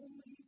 only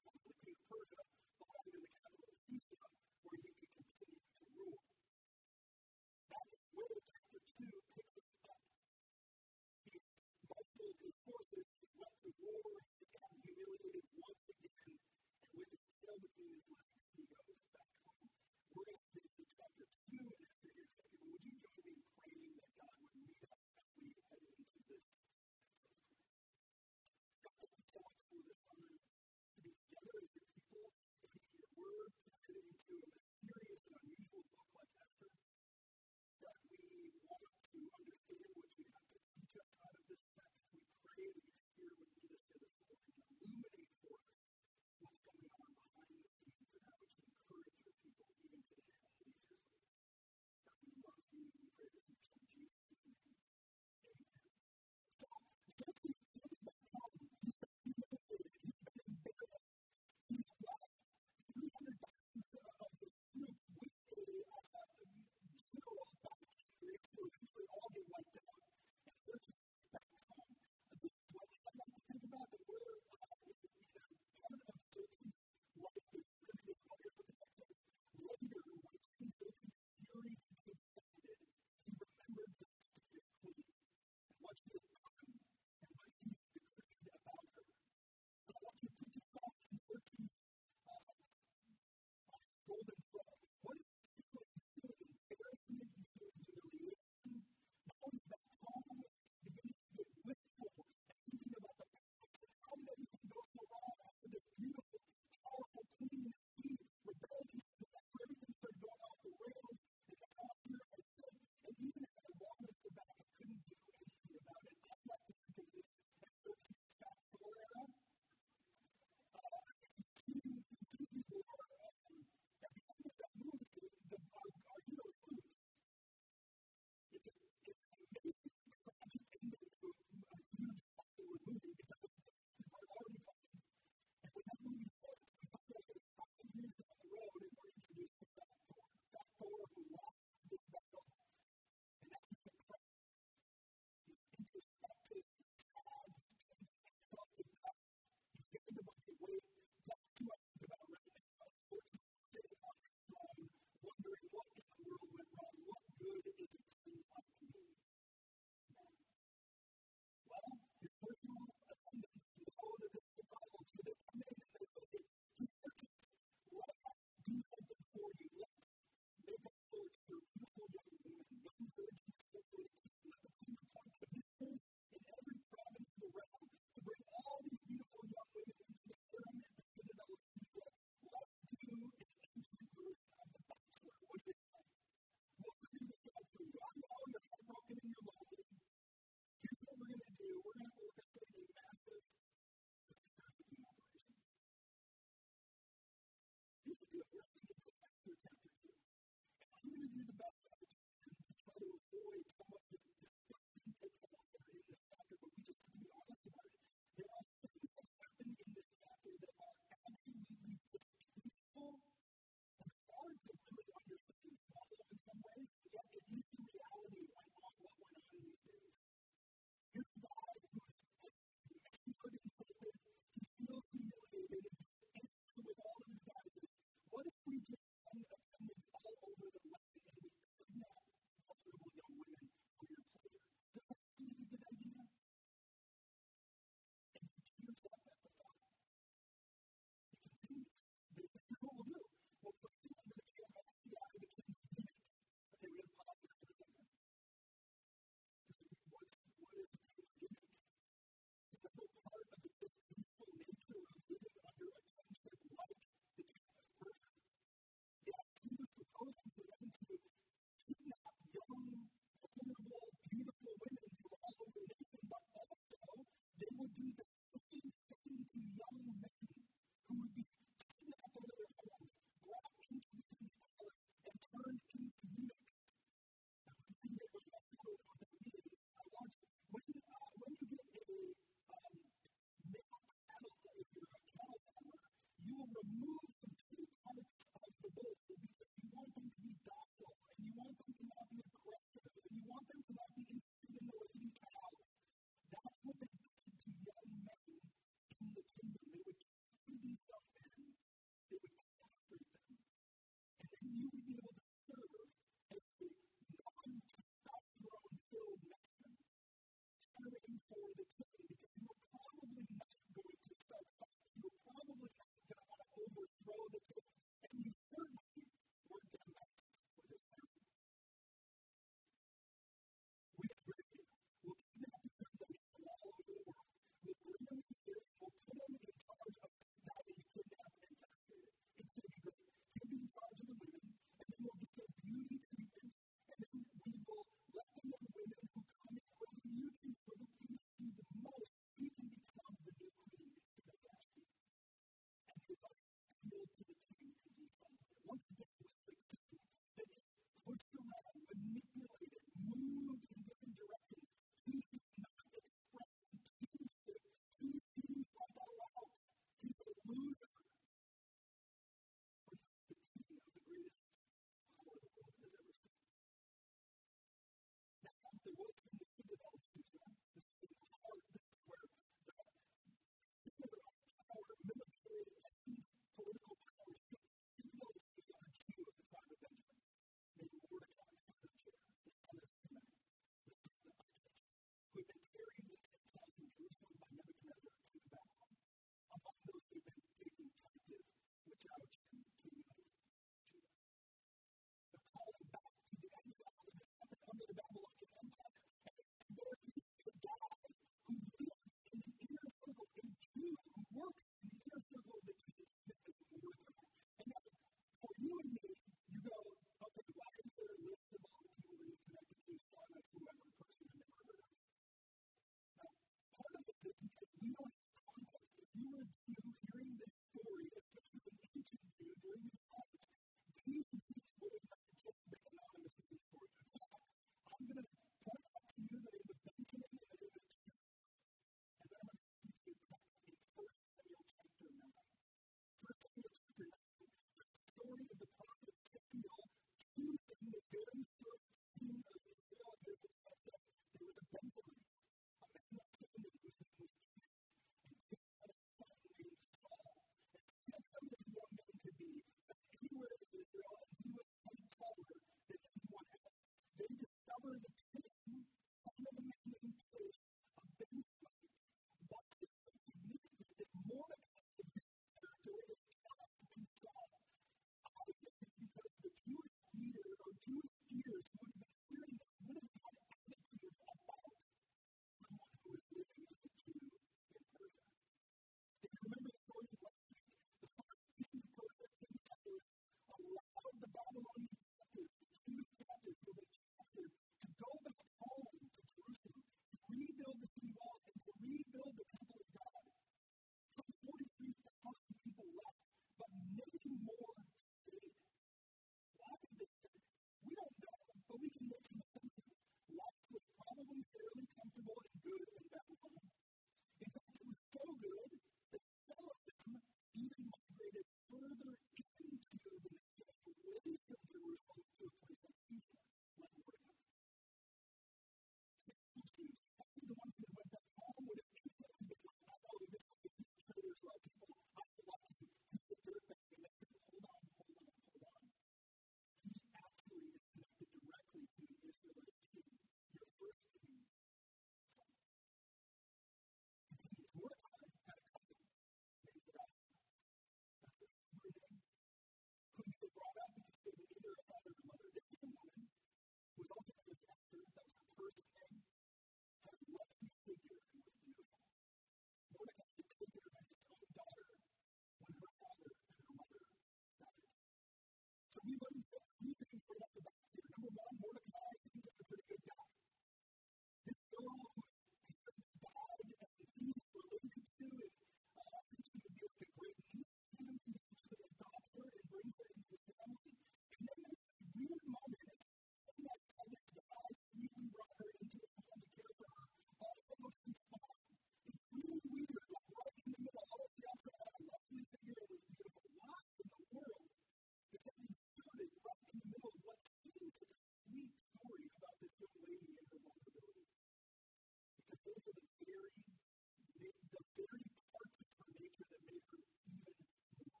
very parts of her nature that make her even more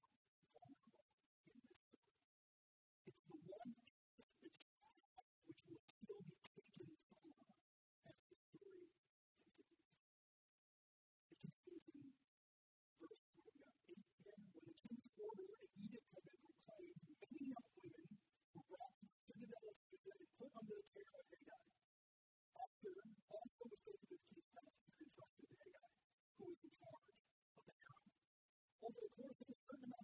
vulnerable in this story. It's the one aspect which will still be taken from her as the story continues. It continues in verse 28. Eight when the king's order and edict had been proclaimed, many young women were brought to the citadel of Susa and put under the care of Hadad. Esther also was taken who is in charge of the town. Over the course of this sermon,